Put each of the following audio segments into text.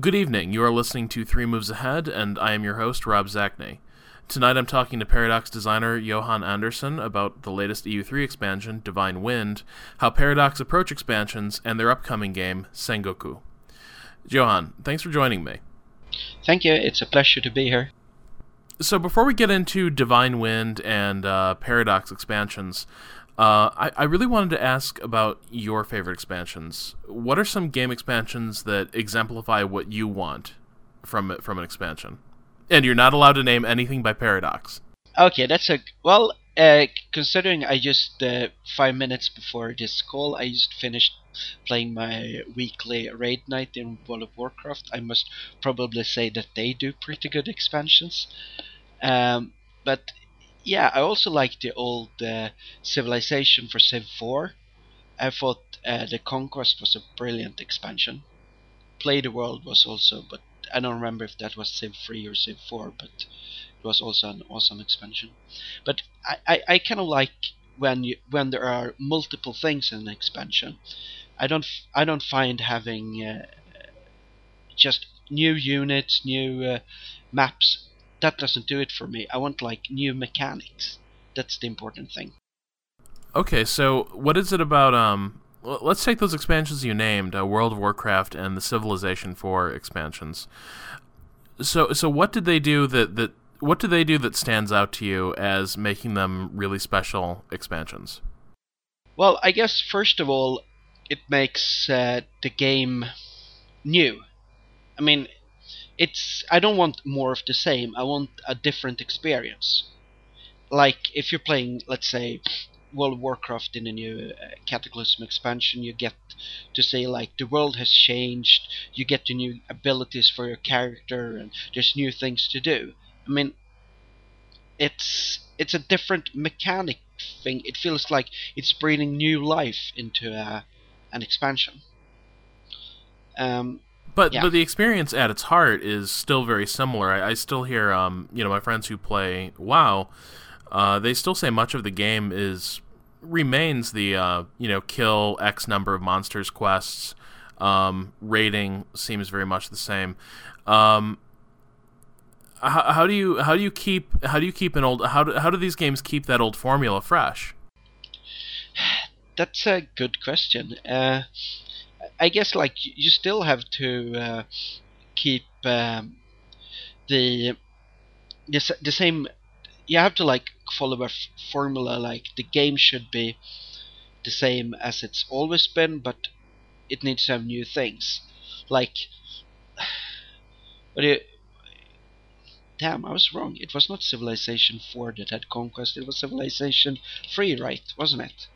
Good evening. You are listening to Three Moves Ahead, and I am your host, Rob Zacny. Tonight I'm talking to Paradox designer Johan Andersson about the latest EU3 expansion, Divine Wind, how Paradox approach expansions, and their upcoming game, Sengoku. Johan, thanks for joining me. Thank you. It's a pleasure to be here. So before we get into Divine Wind and uh, Paradox expansions, uh, I, I really wanted to ask about your favorite expansions. What are some game expansions that exemplify what you want from from an expansion? And you're not allowed to name anything by Paradox. Okay, that's a well. Uh, considering I just uh, five minutes before this call, I just finished playing my weekly raid night in World of Warcraft. I must probably say that they do pretty good expansions. Um, but yeah, I also like the old uh, Civilization for Civ 4. I thought uh, the Conquest was a brilliant expansion. Play the World was also, but I don't remember if that was Civ 3 or Civ 4, but it was also an awesome expansion. But I, I, I kind of like when you when there are multiple things in an expansion. I don't I don't find having uh, just new units, new uh, maps that doesn't do it for me. I want like new mechanics. That's the important thing. Okay, so what is it about? Um, let's take those expansions you named, uh, World of Warcraft and the Civilization Four expansions. So, so what did they do that that what do they do that stands out to you as making them really special expansions? Well, I guess first of all, it makes uh, the game new. I mean, it's I don't want more of the same. I want a different experience. Like if you're playing, let's say, World of Warcraft in a new uh, Cataclysm expansion, you get to say like the world has changed. You get the new abilities for your character, and there's new things to do. I mean, it's it's a different mechanic thing. It feels like it's breathing new life into a, uh, an expansion. Um, but yeah. but the experience at its heart is still very similar. I, I still hear um you know my friends who play WoW, uh, they still say much of the game is remains the uh, you know kill X number of monsters quests. Um, rating seems very much the same. Um, how, how, do you how do you keep how do you keep an old how do, how do these games keep that old formula fresh? That's a good question. Uh, I guess like you still have to uh, keep um, the, the the same. You have to like follow a f- formula. Like the game should be the same as it's always been, but it needs to have new things. Like, but damn, I was wrong. It was not Civilization 4 that had conquest. It was Civilization 3, right? Wasn't it?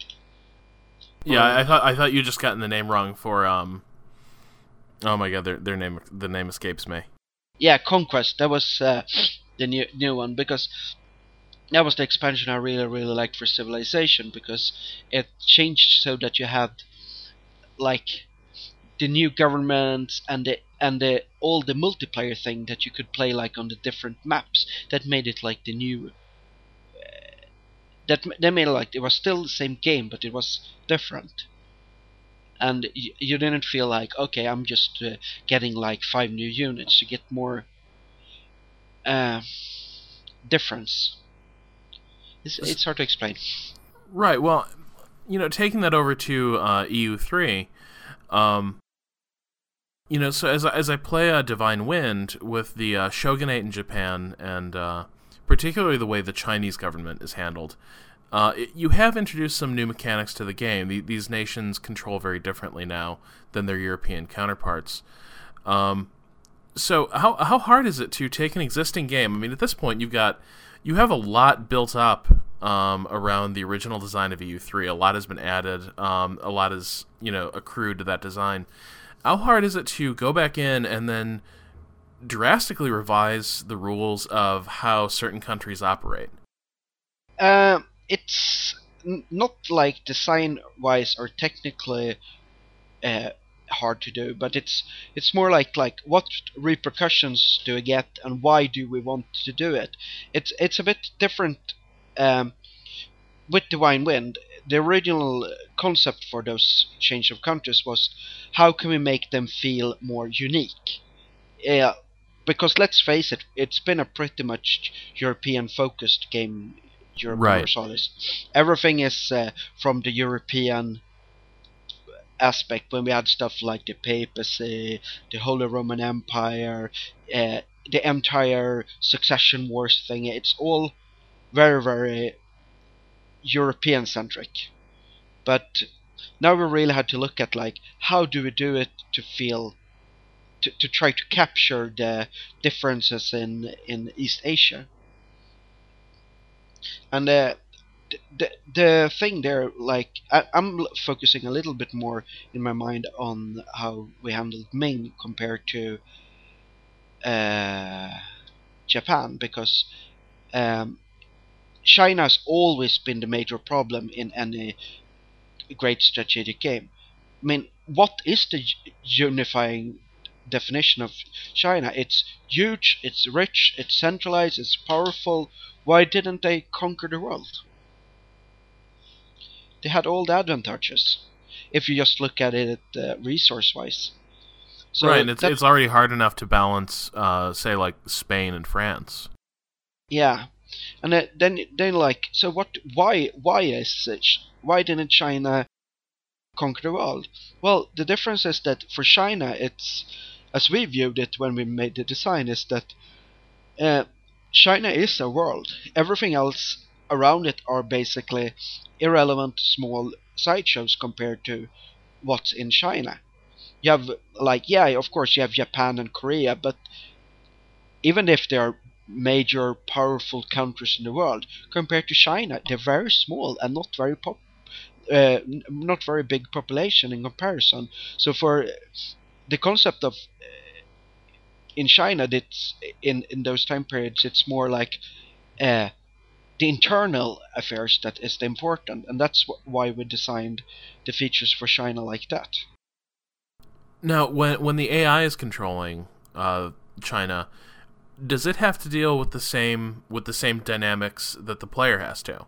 Yeah, I thought I thought you just gotten the name wrong for um. Oh my god, their their name the name escapes me. Yeah, Conquest. That was uh, the new new one because that was the expansion I really really liked for Civilization because it changed so that you had like the new government and the and the all the multiplayer thing that you could play like on the different maps that made it like the new that they made it like it was still the same game, but it was different. And you, you didn't feel like okay, I'm just uh, getting like five new units. to get more uh, difference. It's, it's hard to explain. Right. Well, you know, taking that over to uh, EU3, um, you know, so as as I play uh, Divine Wind with the uh, shogunate in Japan and uh, particularly the way the Chinese government is handled. Uh, it, you have introduced some new mechanics to the game. The, these nations control very differently now than their European counterparts. Um, so how how hard is it to take an existing game? I mean, at this point, you've got you have a lot built up um, around the original design of EU3. A lot has been added. Um, a lot is you know accrued to that design. How hard is it to go back in and then drastically revise the rules of how certain countries operate? Uh, it's n- not like design wise or technically uh, hard to do, but it's it's more like like what repercussions do we get and why do we want to do it? It's it's a bit different um, with Divine Wind. The original concept for those change of countries was how can we make them feel more unique yeah, because let's face it, it's been a pretty much European focused game. Europe Right. Everything is uh, from the European aspect. When we had stuff like the papacy, the Holy Roman Empire, uh, the entire succession wars thing, it's all very very European centric. But now we really had to look at like how do we do it to feel to, to try to capture the differences in in East Asia. And uh, the, the thing there, like I, I'm focusing a little bit more in my mind on how we handled Ming compared to uh, Japan because um, China's always been the major problem in any great strategic game. I mean, what is the unifying definition of China? It's huge, it's rich, it's centralized, it's powerful. Why didn't they conquer the world? They had all the advantages. If you just look at it uh, resource-wise. So right, and it's it's already hard enough to balance, uh, say, like Spain and France. Yeah, and uh, then then like so what? Why why is it, why didn't China conquer the world? Well, the difference is that for China, it's as we viewed it when we made the design is that uh, China is a world. Everything else around it are basically irrelevant small sideshows compared to what's in China. You have like yeah, of course you have Japan and Korea, but even if they are major powerful countries in the world compared to China they're very small and not very pop uh, not very big population in comparison so for the concept of uh, in China that's in in those time periods it's more like uh, the internal affairs that is the important and that's wh- why we designed the features for China like that Now, when when the AI is controlling uh, China, does it have to deal with the same with the same dynamics that the player has to?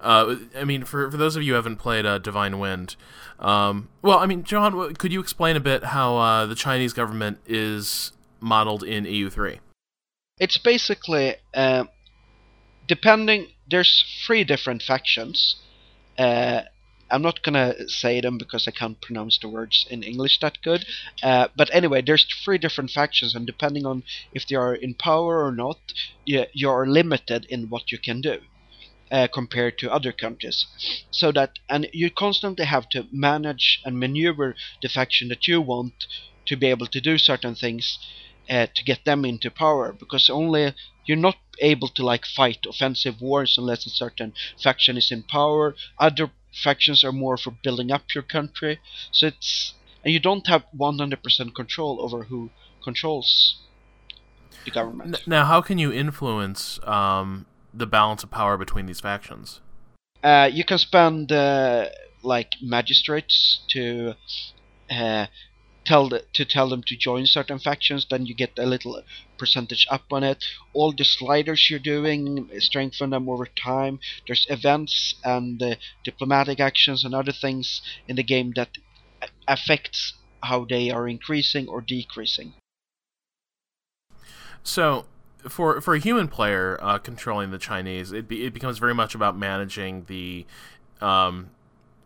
Uh, I mean, for for those of you who haven't played uh, Divine Wind, um, well, I mean, John, could you explain a bit how uh, the Chinese government is modeled in EU3? it's basically uh, depending there's three different factions. Uh, i'm not gonna say them because i can't pronounce the words in english that good. Uh, but anyway there's three different factions and depending on if they are in power or not you, you are limited in what you can do uh, compared to other countries. So that and you constantly have to manage and maneuver the faction that you want to be able to do certain things uh, to get them into power because only you're not able to like fight offensive wars unless a certain faction is in power. Other factions are more for building up your country. So it's and you don't have 100% control over who controls the government. Now, how can you influence um, the balance of power between these factions? uh, you can spend uh, like magistrates to uh, tell the, to tell them to join certain factions. Then you get a little percentage up on it. All the sliders you're doing strengthen them over time. There's events and uh, diplomatic actions and other things in the game that affects how they are increasing or decreasing. So, for for a human player uh, controlling the Chinese, it be, it becomes very much about managing the um,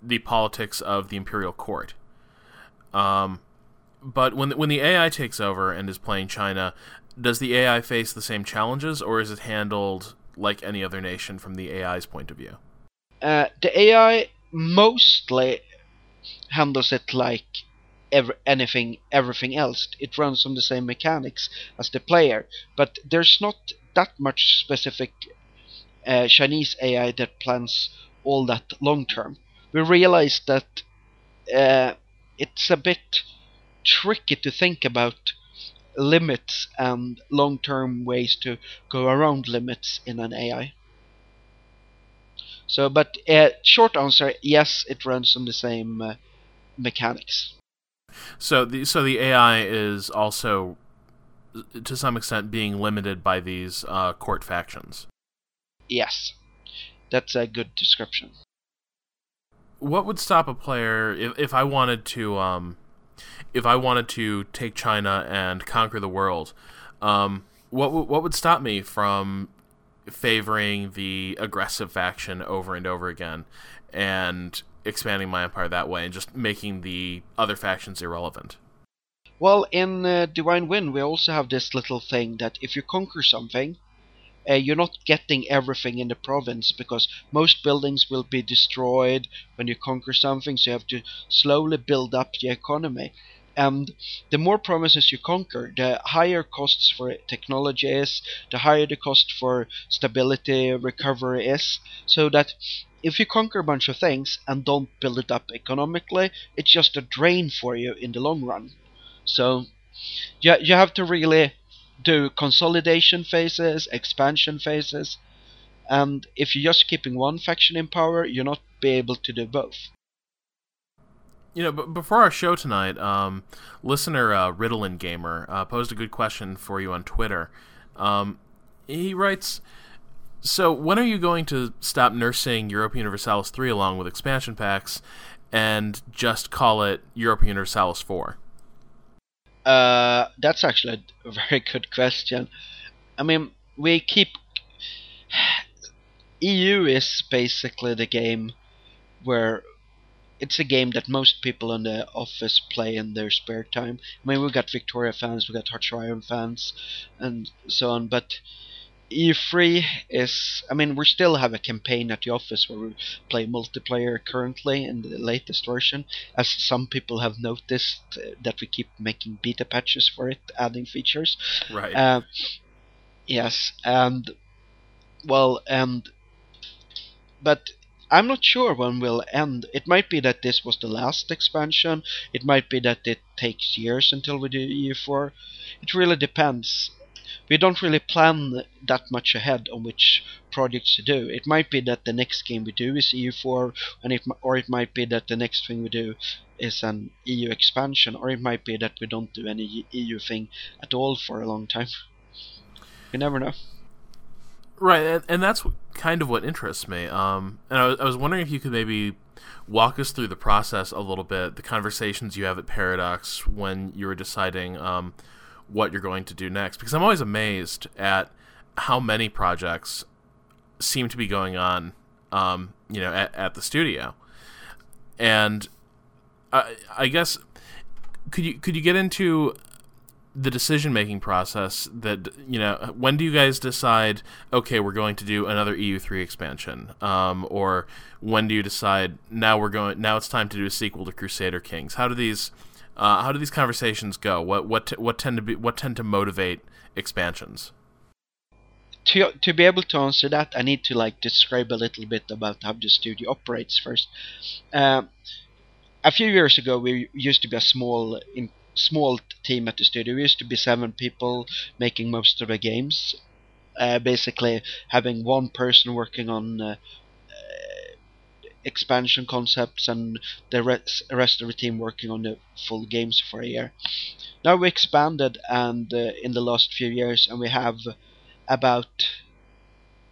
the politics of the imperial court. Um, but when when the AI takes over and is playing China, does the AI face the same challenges, or is it handled like any other nation from the AI's point of view? Uh, the AI mostly handles it like ever, anything everything else. It runs on the same mechanics as the player, but there's not that much specific uh, Chinese AI that plans all that long term. We realized that uh, it's a bit tricky to think about limits and long term ways to go around limits in an AI. So, but uh, short answer, yes, it runs on the same uh, mechanics. So the so the AI is also to some extent being limited by these uh, court factions. Yes, that's a good description. What would stop a player if if I wanted to um if I wanted to take China and conquer the world, um, what w- what would stop me from favoring the aggressive faction over and over again, and expanding my empire that way, and just making the other factions irrelevant? Well, in uh, Divine Wind, we also have this little thing that if you conquer something, uh, you're not getting everything in the province because most buildings will be destroyed when you conquer something, so you have to slowly build up the economy. And the more provinces you conquer, the higher costs for technology is, the higher the cost for stability recovery is. So that if you conquer a bunch of things and don't build it up economically, it's just a drain for you in the long run. So you, you have to really do consolidation phases, expansion phases, and if you're just keeping one faction in power, you're not be able to do both. You know, but before our show tonight, um, listener uh, Riddlin Gamer uh, posed a good question for you on Twitter. Um, he writes, "So when are you going to stop nursing Europa Universalis three along with expansion packs, and just call it Europa Universalis 4? Uh, that's actually a very good question. I mean, we keep. EU is basically the game where it's a game that most people in the office play in their spare time. I mean, we've got Victoria fans, we've got Hearts Iron fans, and so on. But E3 is, I mean, we still have a campaign at the office where we play multiplayer currently in the latest version, as some people have noticed uh, that we keep making beta patches for it, adding features. Right. Uh, yes, and well, and but I'm not sure when we'll end. It might be that this was the last expansion. It might be that it takes years until we do EU4. It really depends we don't really plan that much ahead on which projects to do. It might be that the next game we do is EU4, and it or it might be that the next thing we do is an EU expansion, or it might be that we don't do any EU thing at all for a long time. You never know. Right, and, and that's kind of what interests me. Um, and I was, I was wondering if you could maybe walk us through the process a little bit, the conversations you have at Paradox when you were deciding um, what you're going to do next because I'm always amazed at how many projects seem to be going on, um, you know, at, at, the studio. And I, I guess could you could you get into the decision making process that you know when do you guys decide okay we're going to do another EU3 expansion um, or when do you decide now we're going now it's time to do a sequel to Crusader Kings how do these uh, how do these conversations go? What what t- what tend to be what tend to motivate expansions? To to be able to answer that, I need to like describe a little bit about how the studio operates first. Uh, a few years ago, we used to be a small in, small team at the studio. We used to be seven people making most of the games. Uh, basically, having one person working on uh, expansion concepts and the rest, rest of the team working on the full games for a year. Now we expanded and uh, in the last few years and we have about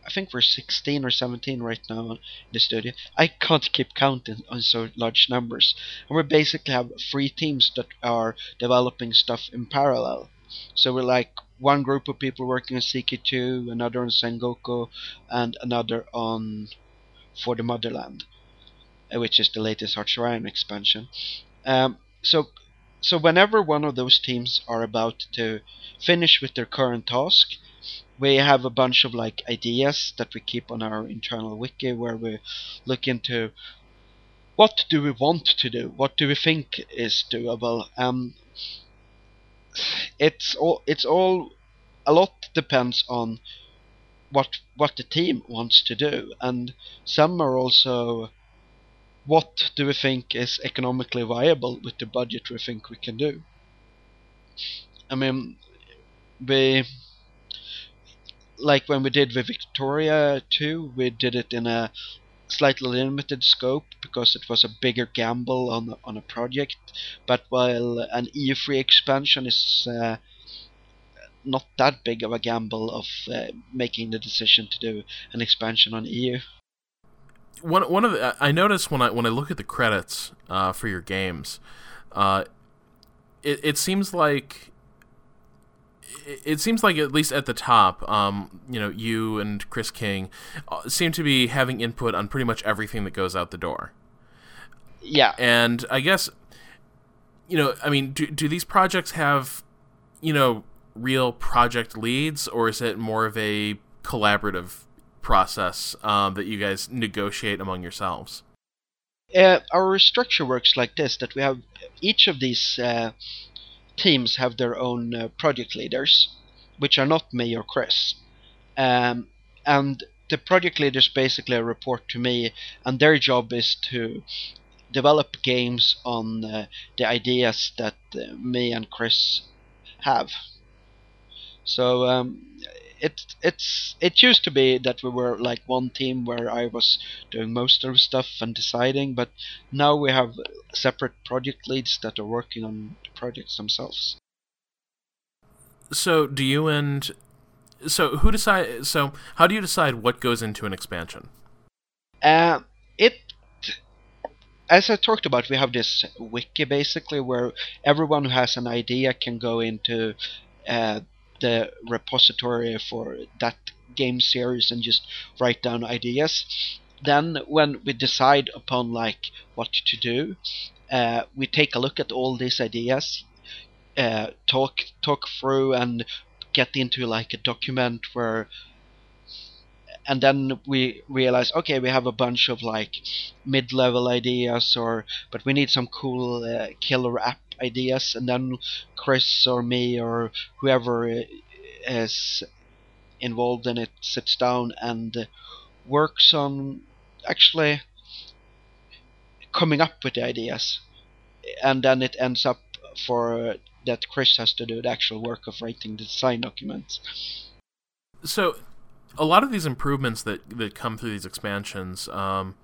I think we're 16 or 17 right now in the studio. I can't keep counting on so large numbers. And we basically have three teams that are developing stuff in parallel. So we're like one group of people working on CK2, another on Sengoku, and another on For the Motherland. Uh, which is the latest Iron expansion. Um, so, so whenever one of those teams are about to finish with their current task, we have a bunch of like ideas that we keep on our internal wiki where we look into what do we want to do, what do we think is doable. Um, it's all it's all a lot depends on what what the team wants to do, and some are also what do we think is economically viable with the budget we think we can do? I mean, we like when we did with Victoria 2, we did it in a slightly limited scope because it was a bigger gamble on on a project. But while an EU3 expansion is uh, not that big of a gamble of uh, making the decision to do an expansion on EU one one of the I noticed when I when I look at the credits uh, for your games, uh, it, it seems like it seems like at least at the top, um, you know, you and Chris King uh, seem to be having input on pretty much everything that goes out the door. Yeah, and I guess, you know, I mean, do do these projects have, you know, real project leads, or is it more of a collaborative process um, that you guys negotiate among yourselves? Uh, our structure works like this: that we have each of these uh, teams have their own uh, project leaders, which are not me or Chris. Um, and the project leaders basically report to me, and their job is to develop games on uh, the ideas that uh, me and Chris have. So um, it it's it used to be that we were like one team where I was doing most of the stuff and deciding, but now we have separate project leads that are working on the projects themselves. So do you and so who decide? So how do you decide what goes into an expansion? Uh, it as I talked about, we have this wiki basically where everyone who has an idea can go into uh, the repository for that game series and just write down ideas. Then, when we decide upon like what to do, uh, we take a look at all these ideas, uh, talk talk through, and get into like a document where and then we realize okay we have a bunch of like mid-level ideas or but we need some cool uh, killer app ideas, and then Chris or me or whoever is involved in it sits down and works on actually coming up with the ideas, and then it ends up for that Chris has to do the actual work of writing the design documents. So, a lot of these improvements that that come through these expansions. Um,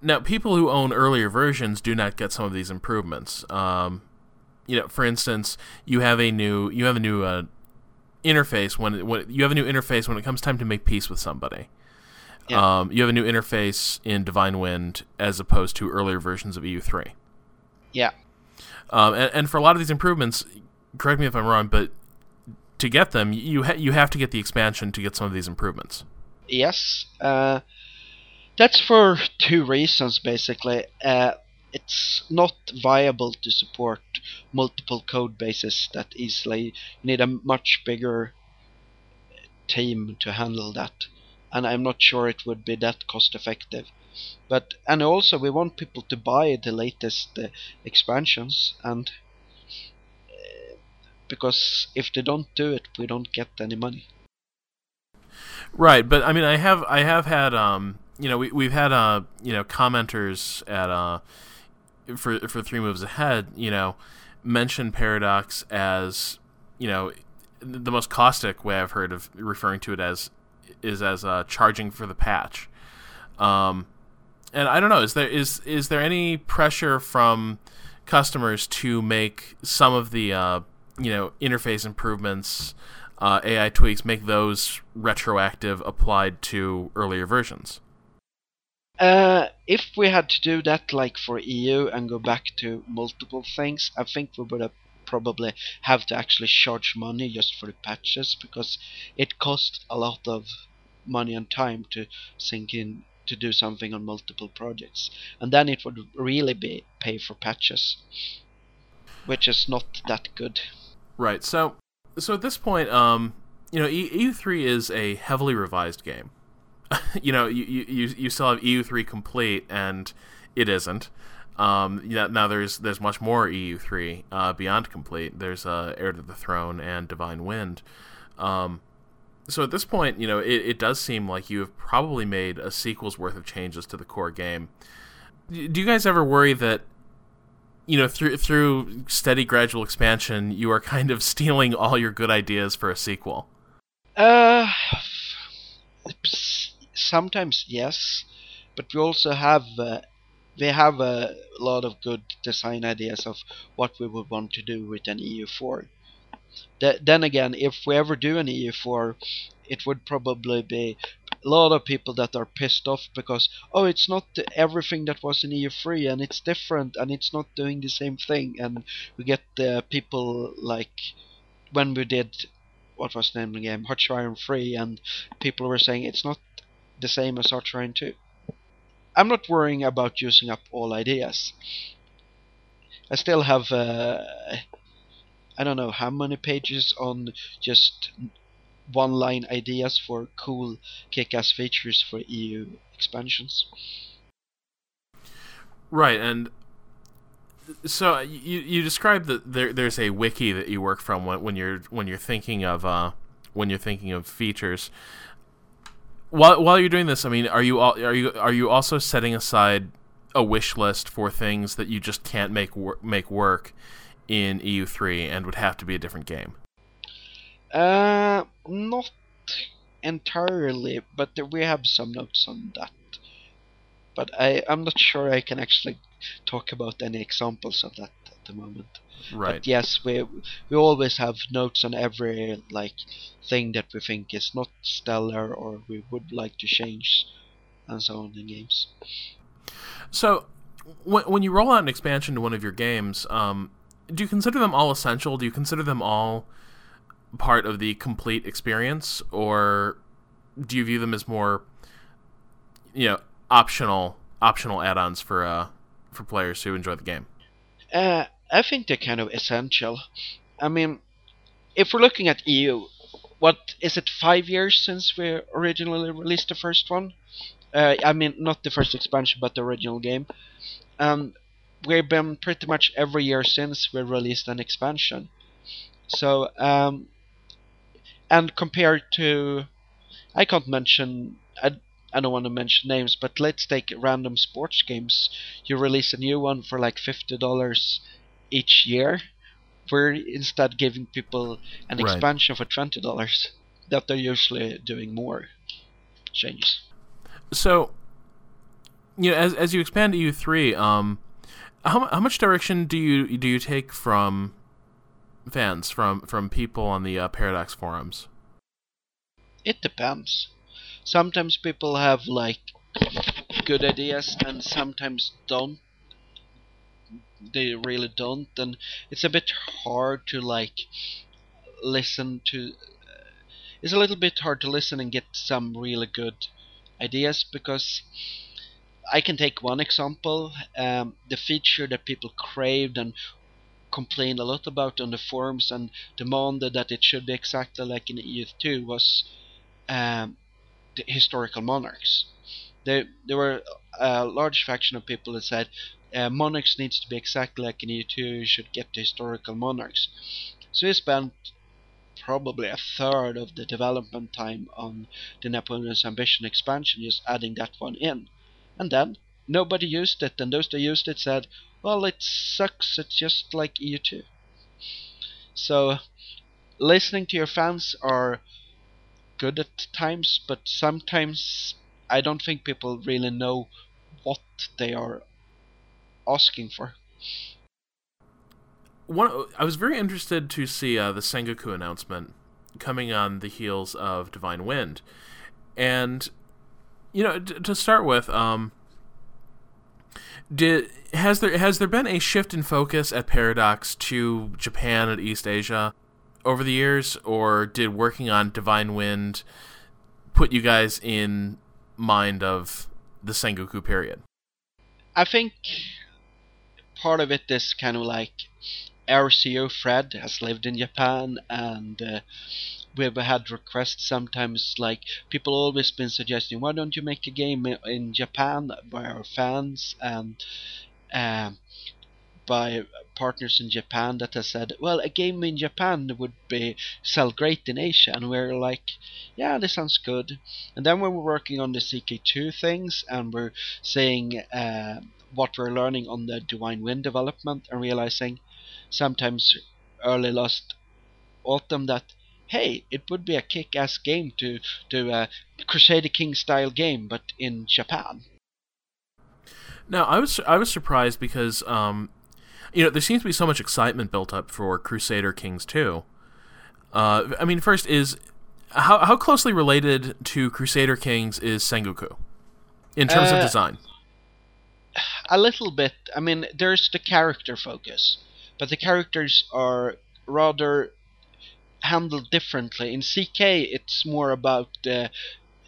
now, people who own earlier versions do not get some of these improvements. Um, you know, for instance, you have a new you have a new uh, interface when, when you have a new interface when it comes time to make peace with somebody. Yeah. Um, you have a new interface in Divine Wind as opposed to earlier versions of EU3. Yeah. Um, and, and, for a lot of these improvements, correct me if I'm wrong, but to get them, you ha- you have to get the expansion to get some of these improvements. Yes. Uh, that's for two reasons basically. Uh, it's not viable to support multiple code bases that easily. You need a much bigger team to handle that, and I'm not sure it would be that cost effective. But and also we want people to buy the latest uh, expansions and uh, because if they don't do it, we don't get any money. Right, but I mean, I have I have had um you know, we we've had uh you know commenters at uh for for three moves ahead, you know, mention Paradox as you know the most caustic way I've heard of referring to it as is as uh, charging for the patch. Um, and I don't know, is there is is there any pressure from customers to make some of the uh, you know interface improvements, uh, AI tweaks, make those retroactive applied to earlier versions? Uh, if we had to do that like for EU and go back to multiple things, I think we would have probably have to actually charge money just for the patches because it costs a lot of money and time to sink in to do something on multiple projects. And then it would really be pay for patches which is not that good. Right. So so at this point um you know EU3 is a heavily revised game you know, you, you you still have EU3 complete, and it isn't. Um, yeah, now there's there's much more EU3 uh, beyond complete. There's uh, Heir to the Throne and Divine Wind. Um, so at this point, you know, it, it does seem like you have probably made a sequel's worth of changes to the core game. Do you guys ever worry that, you know, through through steady gradual expansion, you are kind of stealing all your good ideas for a sequel? Uh, sometimes yes, but we also have uh, we have a lot of good design ideas of what we would want to do with an EU4. then again, if we ever do an EU4, it would probably be a lot of people that are pissed off because oh it's not everything that was in EU3 and it's different and it's not doing the same thing and we get the people like when we did what was the name of the game of Iron 3 and people were saying it's not the same as Iron 2. I'm not worrying about using up all ideas. I still have uh, I don't know how many pages on just one line ideas for cool kick ass features for EU expansions. Right, and so you you described that there there's a wiki that you work from when, when you're when you're thinking of uh, when you're thinking of features. While while you're doing this, I mean, are you all, are you are you also setting aside a wish list for things that you just can't make wor- make work in EU3 and would have to be a different game? Uh, not entirely, but we have some notes on that. But I, I'm not sure I can actually talk about any examples of that at the moment. Right. But yes, we we always have notes on every like thing that we think is not stellar or we would like to change, and so on in games. So, when when you roll out an expansion to one of your games, um, do you consider them all essential? Do you consider them all part of the complete experience, or do you view them as more, you know, optional optional add-ons for uh for players who enjoy the game? Uh, I think they're kind of essential. I mean, if we're looking at EU, what is it? Five years since we originally released the first one. Uh, I mean, not the first expansion, but the original game. Um, we've been pretty much every year since we released an expansion. So, um, and compared to, I can't mention, I, I don't want to mention names, but let's take random sports games. You release a new one for like fifty dollars each year. We're instead giving people an Right. expansion for twenty dollars. That they're usually doing more changes. So, you know, as as you expand to EU three, um, how how much direction do you do you take from fans from from people on the uh, Paradox forums? It depends. Sometimes people have like good ideas and sometimes don't. They really don't, and it's a bit hard to like listen to. It's a little bit hard to listen and get some really good ideas because I can take one example. Um, the feature that people craved and complained a lot about on the forums and demanded that it should be exactly like in EU2 was um, the historical monarchs. There, there were a large faction of people that said uh, monarchs needs to be exactly like in EU2. You should get the historical monarchs. So we spent probably a third of the development time on the Napoleon's Ambition expansion, just adding that one in, and then nobody used it, and those that used it said, "Well, it sucks. It's just like EU2." So, listening to your fans are good at times, but sometimes I don't think people really know what they are asking for. One, I was very interested to see uh, the Sengoku announcement coming on the heels of Divine Wind, and you know, d- to start with, um, did has there has there been a shift in focus at Paradox to Japan and East Asia over the years, or did working on Divine Wind put you guys in mind of the Sengoku period? I think part of it is kind of like our CEO Fred has lived in Japan and uh, we've had requests sometimes like people always been suggesting why don't you make a game in Japan by our fans? And um, by partners in Japan that has said well a game in Japan would be sell great in Asia. And we're like yeah this sounds good. And then when we're working on the CK2 things and we're saying uh, what we're learning on the Divine Wind development and realizing sometimes early last autumn that hey, it would be a kick-ass game to do a Crusader King style game, but in Japan. Now, I was I was surprised because um, you know there seems to be so much excitement built up for Crusader Kings 2. Uh, I mean, first is how how closely related to Crusader Kings is Sengoku in terms uh, of design? A little bit. I mean, there's the character focus, but the characters are rather handled differently. In CK, it's more about the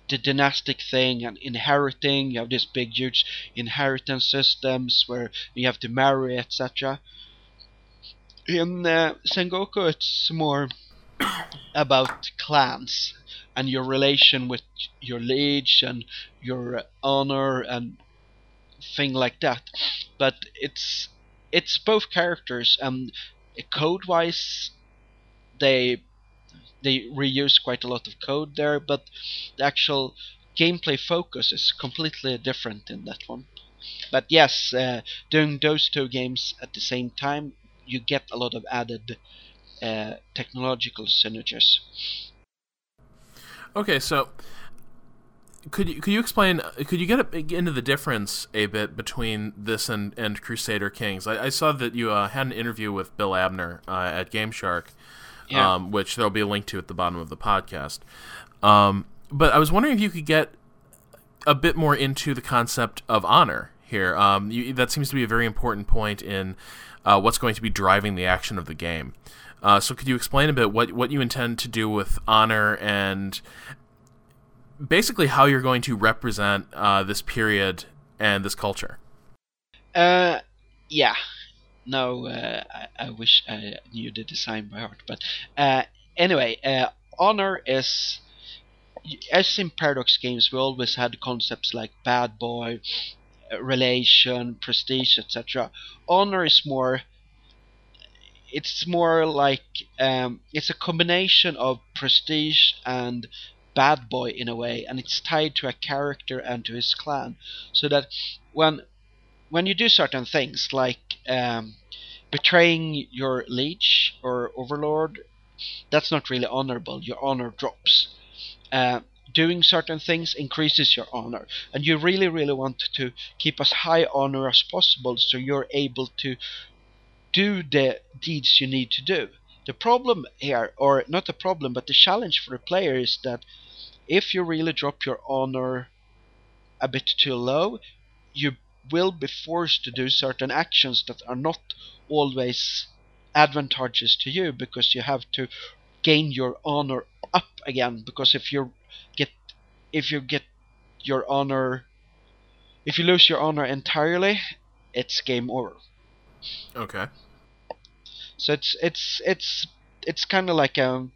the dynastic thing and inheriting. You have this big, huge inheritance systems where you have to marry, etc. In uh, Sengoku, it's more about clans and your relation with your liege and your honor and thing like that. But it's it's both characters and code wise they they reuse quite a lot of code there, but the actual gameplay focus is completely different in that one. But yes, uh, doing those two games at the same time, you get a lot of added uh, technological synergies. Okay, so could you could you explain could you get into the difference a bit between this and, and Crusader Kings? I, I saw that you uh, had an interview with Bill Abner uh, at GameShark, yeah. um, which there'll be a link to at the bottom of the podcast. Um, but I was wondering if you could get a bit more into the concept of honor here. Um, you, that seems to be a very important point in uh, what's going to be driving the action of the game. Uh, so, could you explain a bit what what you intend to do with honor and basically how you're going to represent uh, this period and this culture? Uh, yeah no, uh, I, I, wish I knew the design by heart. But uh, anyway, uh, honor is as in Paradox games, we always had concepts like bad boy, relation, prestige, etc. Honor is more. It's more like um, it's a combination of prestige and bad boy in a way, and it's tied to a character and to his clan. So that when when you do certain things like um, betraying your liege or overlord, that's not really honorable. Your honor drops. Uh, doing certain things increases your honor, and you really, really want to keep as high honor as possible so you're able to do the deeds you need to do. The problem here, or not the problem, but the challenge for the player is that if you really drop your honor a bit too low, you will be forced to do certain actions that are not always advantageous to you because you have to gain your honor up again. Because if you get if you get your honor if you lose your honor entirely it's game over. Okay so it's it's it's it's kind of like a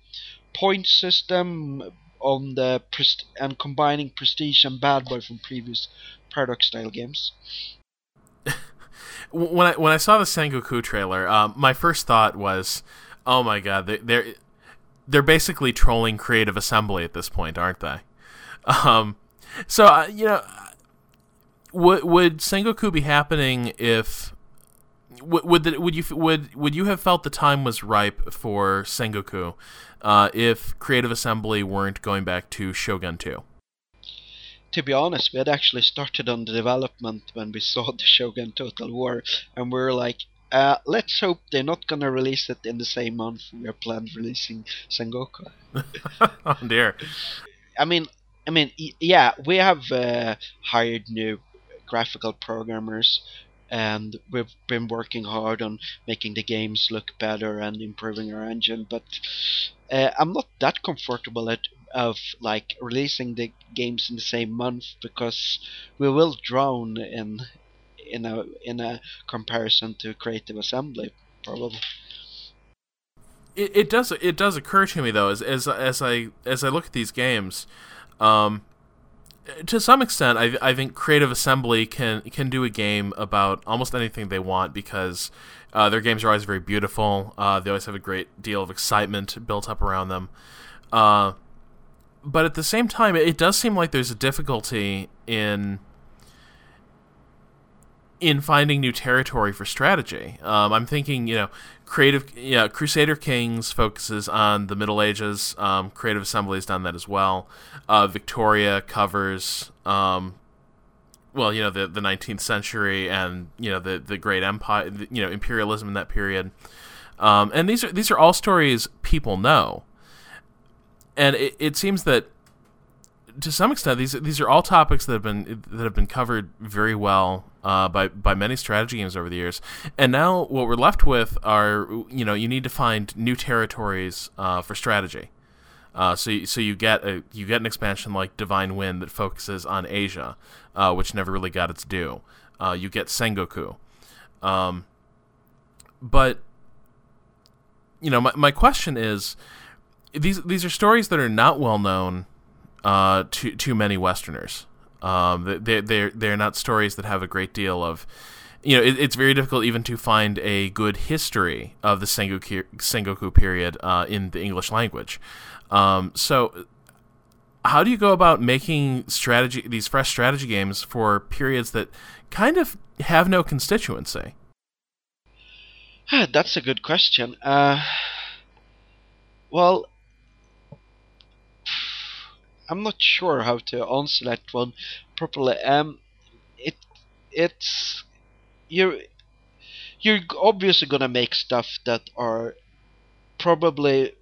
point system on the prest- and combining prestige and bad boy from previous paradox style games when I when I saw the Sengoku trailer, um, my first thought was, "Oh my god, they, they're they're basically trolling Creative Assembly at this point, aren't they?" Um, so uh, you know, would would Sengoku be happening if would would, the, would you would would you have felt the time was ripe for Sengoku uh, if Creative Assembly weren't going back to Shogun Two? to be honest, we had actually started on the development when we saw the Shogun Total War, and we were like, uh, let's hope they're not gonna release it in the same month we are planned releasing Sengoku. oh dear. I mean, I mean, yeah, we have uh, hired new graphical programmers, and we've been working hard on making the games look better and improving our engine. But uh, I'm not that comfortable at of like releasing the games in the same month because we will drown in in a in a comparison to Creative Assembly probably. It, it does it does occur to me though as as as I as I look at these games, um, to some extent I I think Creative Assembly can can do a game about almost anything they want because uh, their games are always very beautiful. Uh, they always have a great deal of excitement built up around them. Uh, but at the same time, it does seem like there's a difficulty in in finding new territory for strategy. Um, I'm thinking, you know, creative, yeah, Crusader Kings focuses on the Middle Ages. Um, creative Assembly has done that as well. Uh, Victoria covers, um, well, you know, the the 19th century and you know the the Great Empire, you know, imperialism in that period. Um, and these are these are all stories people know and it, it seems that to some extent these these are all topics that have been that have been covered very well uh, by by many strategy games over the years. And now what we're left with are you know you need to find new territories uh, for strategy. Uh, so you, so you get a you get an expansion like Divine Wind that focuses on Asia, uh, which never really got its due. Uh, you get Sengoku, um, but you know my my question is these these are stories that are not well known uh, to to many Westerners. Um, they they're they're not stories that have a great deal of you know, it, it's very difficult even to find a good history of the Sengoku, Sengoku period uh, in the English language. Um, so, how do you go about making strategy these fresh strategy games for periods that kind of have no constituency? That's a good question. Uh, well, I'm not sure how to answer that one properly. Um, it it's you're you're obviously gonna make stuff that are probably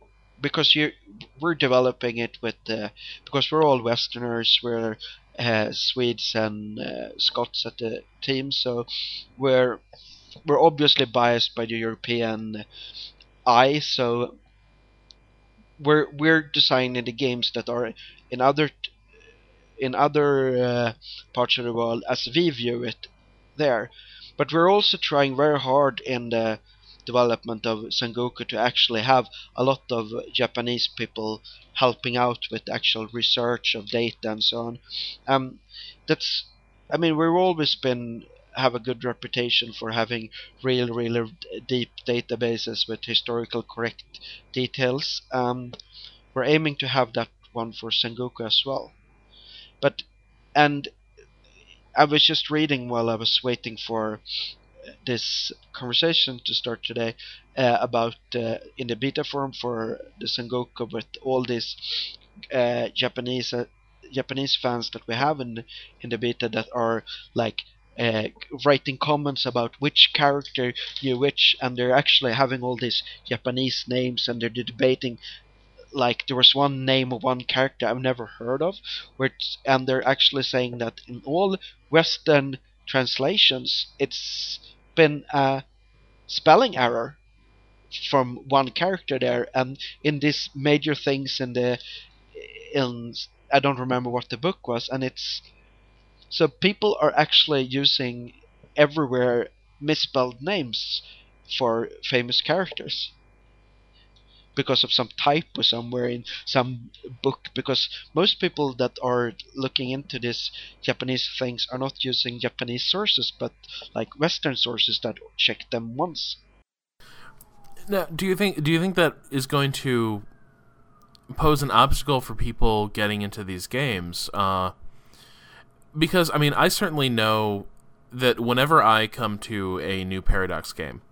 because you we're developing it with uh, because we're all Westerners, we're uh, Swedes and uh, Scots at the team, so we're we're obviously biased by the European eye. So we're we're designing the games that are in other in other uh, parts of the world as we view it there. But we're also trying very hard in the development of Sengoku to actually have a lot of Japanese people helping out with actual research of data and so on. Um, that's, I mean, we've always been have a good reputation for having real, really deep databases with historical correct details. Um, we're aiming to have that one for Sengoku as well. But and I was just reading while I was waiting for this conversation to start today uh, about uh, in the beta forum for the Sengoku with all these uh, Japanese uh, Japanese fans that we have in in the beta that are like uh, writing comments about which character you which and they're actually having all these Japanese names and they're debating like there was one name of one character I've never heard of, which and they're actually saying that in all Western translations it's been a spelling error from one character there, and in these major things in the in I don't remember what the book was, and it's so people are actually using everywhere misspelled names for famous characters because of some typo somewhere in some book because most people that are looking into this Japanese things are not using Japanese sources but like Western sources that check them once. Now, do you think do you think that is going to pose an obstacle for people getting into these games? Uh, because I mean, I certainly know that whenever I come to a new Paradox game,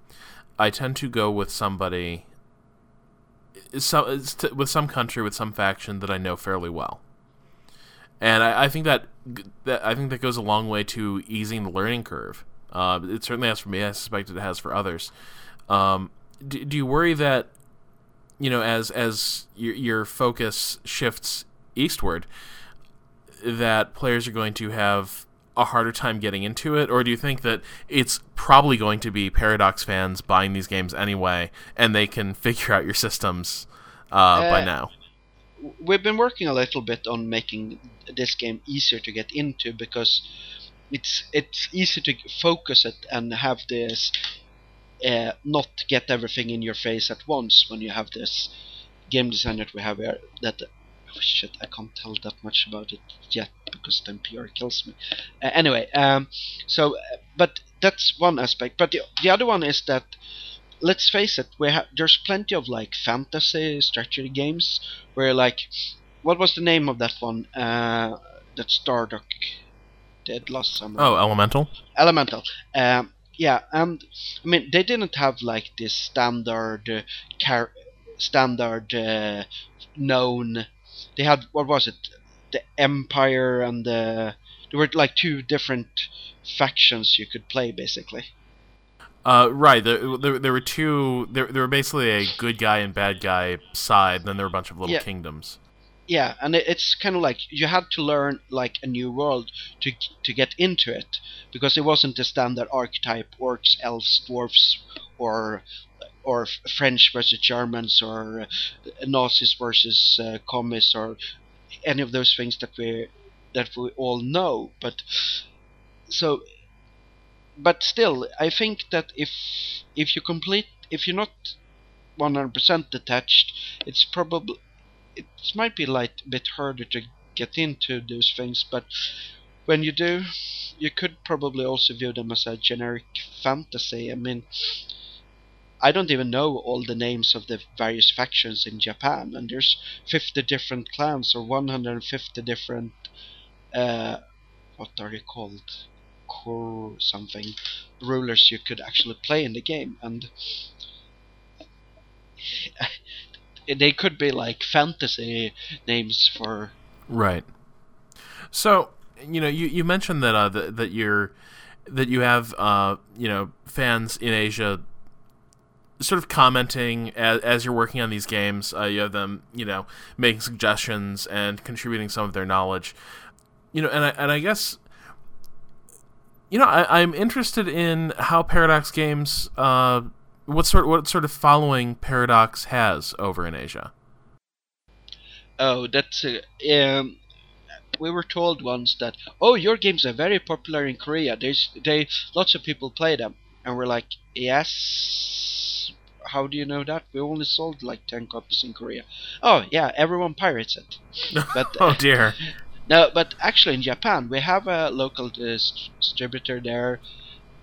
I tend to go with somebody some with some country with some faction that I know fairly well, and I, I, think that that I think that goes a long way to easing the learning curve. Uh, it certainly has for me. I suspect it has for others. Um, do, do, you worry that you know as as your, your focus shifts eastward, that players are going to have a harder time getting into it, or do you think that it's probably going to be Paradox fans buying these games anyway, and they can figure out your systems uh, uh, by now? We've been working a little bit on making this game easier to get into because it's it's easy to focus it and have this uh, not get everything in your face at once when you have this game design that we have here that oh shit, I can't tell that much about it yet because then PR kills me. Uh, anyway, um, so uh, but that's one aspect. But the, the other one is that let's face it, we have there's plenty of like fantasy strategy games where like what was the name of that one uh, that Stardock did last summer? Oh, Elemental. Elemental. Um, yeah, and I mean they didn't have like this standard uh, car- standard uh, known they had what was it? The Empire and the there were like two different factions you could play basically. Uh, right. There, there, there, were two. There, there were basically a good guy and bad guy side. And then there were a bunch of little yeah. kingdoms. yeah, and it, it's kind of like you had to learn like a new world to to get into it because it wasn't the standard archetype orcs, elves, dwarfs, or or French versus Germans or uh, Nazis versus uh, communists or any of those things that we that we all know. But so, but still, I think that if if you complete if you're not 100% detached, it's probably it might be like a bit harder to get into those things, but when you do, you could probably also view them as a generic fantasy. I mean, I don't even know all the names of the various factions in Japan, and there's 50 different clans or 150 different, uh, what are they called? Core something rulers you could actually play in the game, and they could be like fantasy names for right. So you know, you, you mentioned that uh, that, that you're that you have uh, you know fans in Asia sort of commenting as, as you're working on these games. Uh, you have them you know making suggestions and contributing some of their knowledge. You know, and I and I guess you know I, I'm interested in how Paradox Games uh, what sort what sort of following Paradox has over in Asia? Oh, that's uh, um, we were told once that oh your games are very popular in Korea. There's they lots of people play them, and we're like yes. How do you know that? We only sold like ten copies in Korea. Oh yeah, everyone pirates it. But oh dear. No, but actually in Japan we have a local uh, distributor there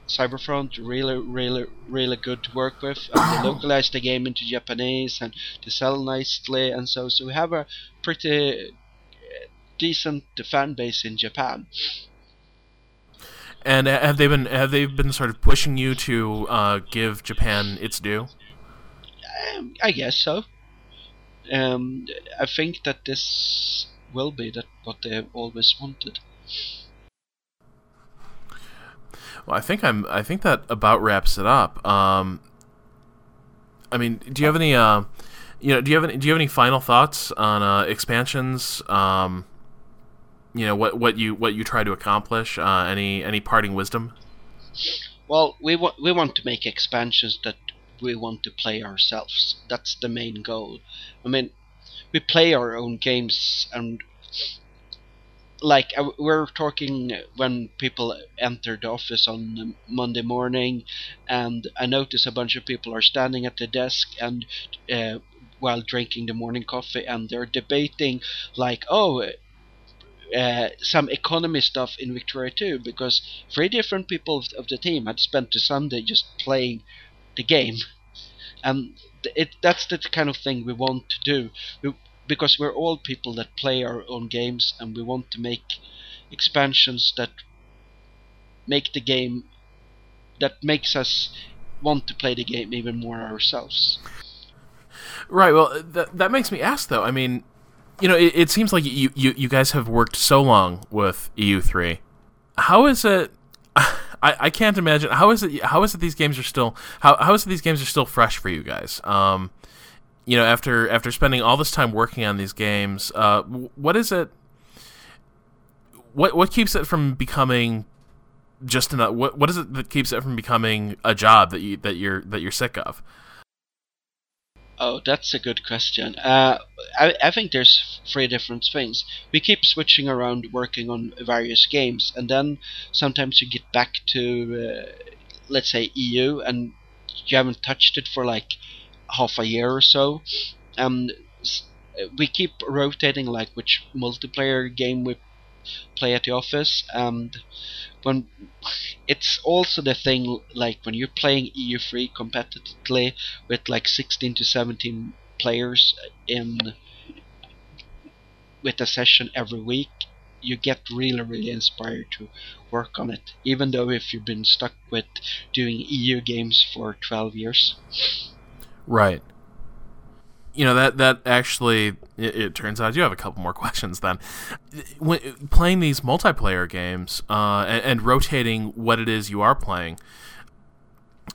Cyberfront really, really, really good to work with. And they localize the game into Japanese and they sell nicely, and so so we have a pretty uh, decent fan base in Japan. And have they been have they been sort of pushing you to uh, give Japan its due? Um, I guess so. Um, I think that this will be that what they have always wanted. Well, I think I'm. I think that about wraps it up. Um, I mean, do you have any? Uh, you know, do you have any? Do you have any final thoughts on uh, expansions? Um, you know what what you what you try to accomplish. Uh, any any parting wisdom? Well, we want we want to make expansions that we want to play ourselves. That's the main goal. I mean, we play our own games and like uh, we're talking when people enter the office on Monday morning, and I notice a bunch of people are standing at the desk and uh, while drinking the morning coffee, and they're debating like, oh. Uh, some economy stuff in Victoria 2 because three different people of the team had spent the Sunday just playing the game and it that's the kind of thing we want to do. We, because we're all people that play our own games and we want to make expansions that make the game that makes us want to play the game even more ourselves. Right. Well, that that makes me ask though. I mean, you know, it, it seems like you, you you guys have worked so long with EU3. How is it? I, I can't imagine how is it how is it these games are still how how is it these games are still fresh for you guys? Um, you know, after after spending all this time working on these games, uh, what is it? What what keeps it from becoming just enough? What what is it that keeps it from becoming a job that you that you're that you're sick of? Oh, that's a good question. Uh, I, I think there's three different things. We keep switching around working on various games, and then sometimes you get back to, uh, let's say, EU, and you haven't touched it for like half a year or so. and we keep rotating like which multiplayer game we play at the office and when it's also the thing like when you're playing EU3 competitively with like 16 to 17 players in with a session every week you get really really inspired to work on it even though if you've been stuck with doing EU games for 12 years Right. You know that that actually it, it, turns out you have a couple more questions then. When playing these multiplayer games uh, and, and, rotating what it is you are playing,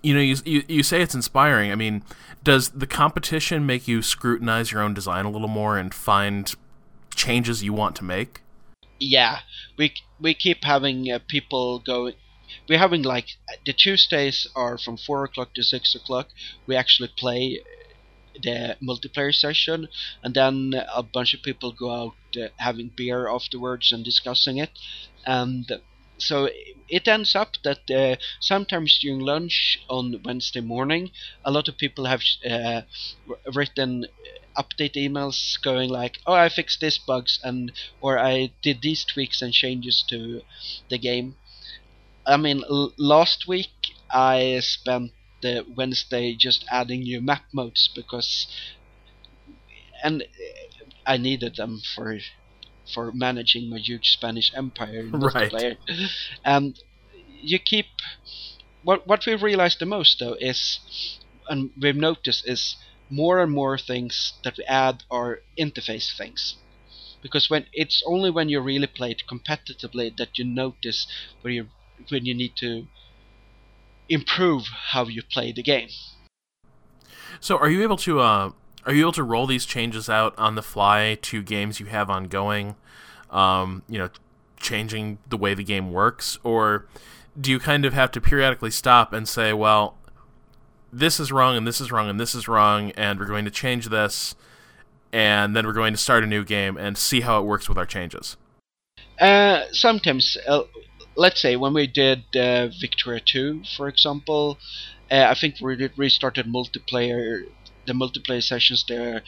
you know you, you you say it's inspiring. I mean, does the competition make you scrutinize your own design a little more and find changes you want to make? Yeah, we we keep having uh, people going. We're having like the Tuesdays are from four o'clock to six o'clock. We actually play the multiplayer session, and then a bunch of people go out uh, having beer afterwards and discussing it, and so it ends up that uh, sometimes during lunch on Wednesday morning, a lot of people have uh, written update emails going like, "Oh, I fixed these bugs," and or I did these tweaks and changes to the game. I mean, l- last week I spent the Wednesday just adding new map modes because, and I needed them for for managing my huge Spanish empire. Right. And you keep what what we realized the most though is, and we've noticed is more and more things that we add are interface things. Because when it's only when you really play it competitively that you notice where you when you need to improve how you play the game. So, are you able to uh, are you able to roll these changes out on the fly to games you have ongoing? Um, you know, changing the way the game works, or do you kind of have to periodically stop and say, well, this is wrong and this is wrong and this is wrong, and we're going to change this, and then we're going to start a new game and see how it works with our changes? Uh, sometimes, uh, let's say when we did uh, Victoria 2, for example, uh, I think we restarted multiplayer the multiplayer sessions there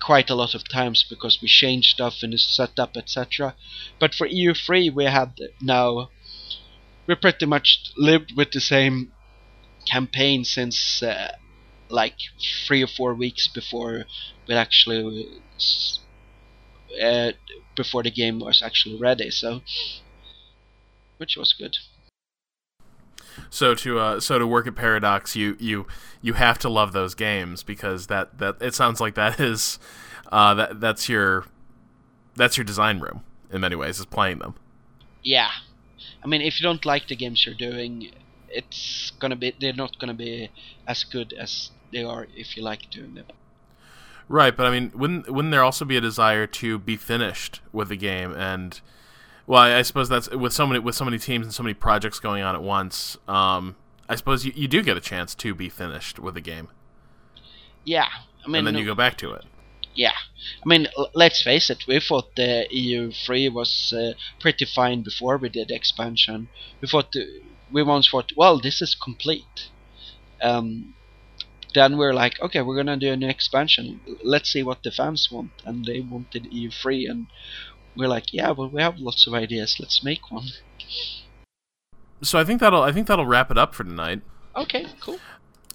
quite a lot of times because we changed stuff in the setup, etc. But for EU3, we had now we pretty much lived with the same campaign since uh, like three or four weeks before we actually uh, before the game was actually ready. So, which was good. So to uh, so to work at Paradox, you you you have to love those games because that that it sounds like that is uh, that that's your that's your design room in many ways is playing them. Yeah, I mean, if you don't like the games you're doing, it's gonna be they're not gonna be as good as they are if you like doing them. Right, but I mean, wouldn't wouldn't there also be a desire to be finished with the game and well, I, I, suppose that's with so many with so many teams and so many projects going on at once. Um, I suppose you, you do get a chance to be finished with a game. Yeah, I mean, and then you go back to it. Yeah, I mean, l- let's face it. We thought the EU three was uh, pretty fine before we did the expansion. We thought uh, we once thought, well, this is complete. Um, then we're like, okay, we're gonna do an expansion. Let's see what the fans want, and they wanted EU three, and we're like, yeah, well, we have lots of ideas. Let's make one. So I think that'll I think that'll wrap it up for tonight. Okay, cool.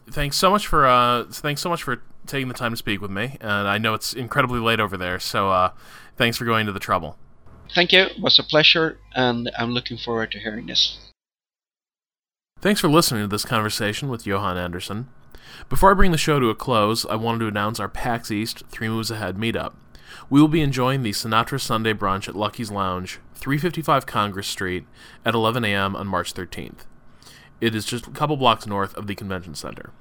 Thanks so much for uh, thanks so much for taking the time to speak with me. And I know it's incredibly late over there, so uh, thanks for going to the trouble. Thank you. It was a pleasure, and I'm looking forward to hearing this. Thanks for listening to this conversation with Johan Andersson. Before I bring the show to a close, I wanted to announce our PAX East Three Moves Ahead meetup. We will be enjoying the Sinatra Sunday brunch at Lucky's Lounge, 355 Congress Street, at 11 a.m. on March 13th. It is just a couple blocks north of the convention center.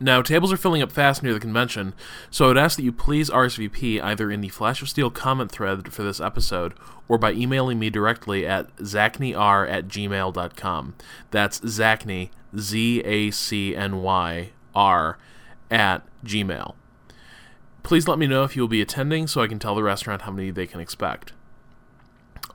Now, tables are filling up fast near the convention, so I would ask that you please RSVP either in the Flash of Steel comment thread for this episode or by emailing me directly at zacnyr at gmail.com. That's Zacny, Z A C N Y R, at gmail. Please let me know if you will be attending so I can tell the restaurant how many they can expect.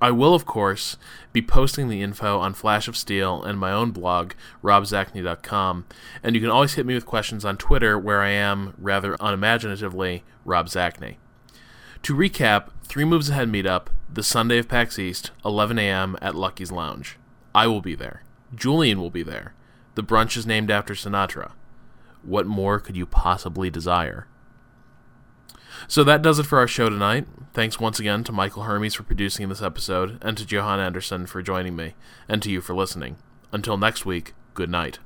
I will, of course, be posting the info on Flash of Steel and my own blog, robzacny.com, and you can always hit me with questions on Twitter, where I am, rather unimaginatively, Rob Zacny. To recap, Three Moves Ahead meetup, the Sunday of PAX East, 11 a.m. at Lucky's Lounge. I will be there. Julian will be there. The brunch is named after Sinatra. What more could you possibly desire? So that does it for our show tonight. Thanks once again to Michael Hermes for producing this episode, and to Johan Andersson for joining me, and to you for listening. Until next week, good night.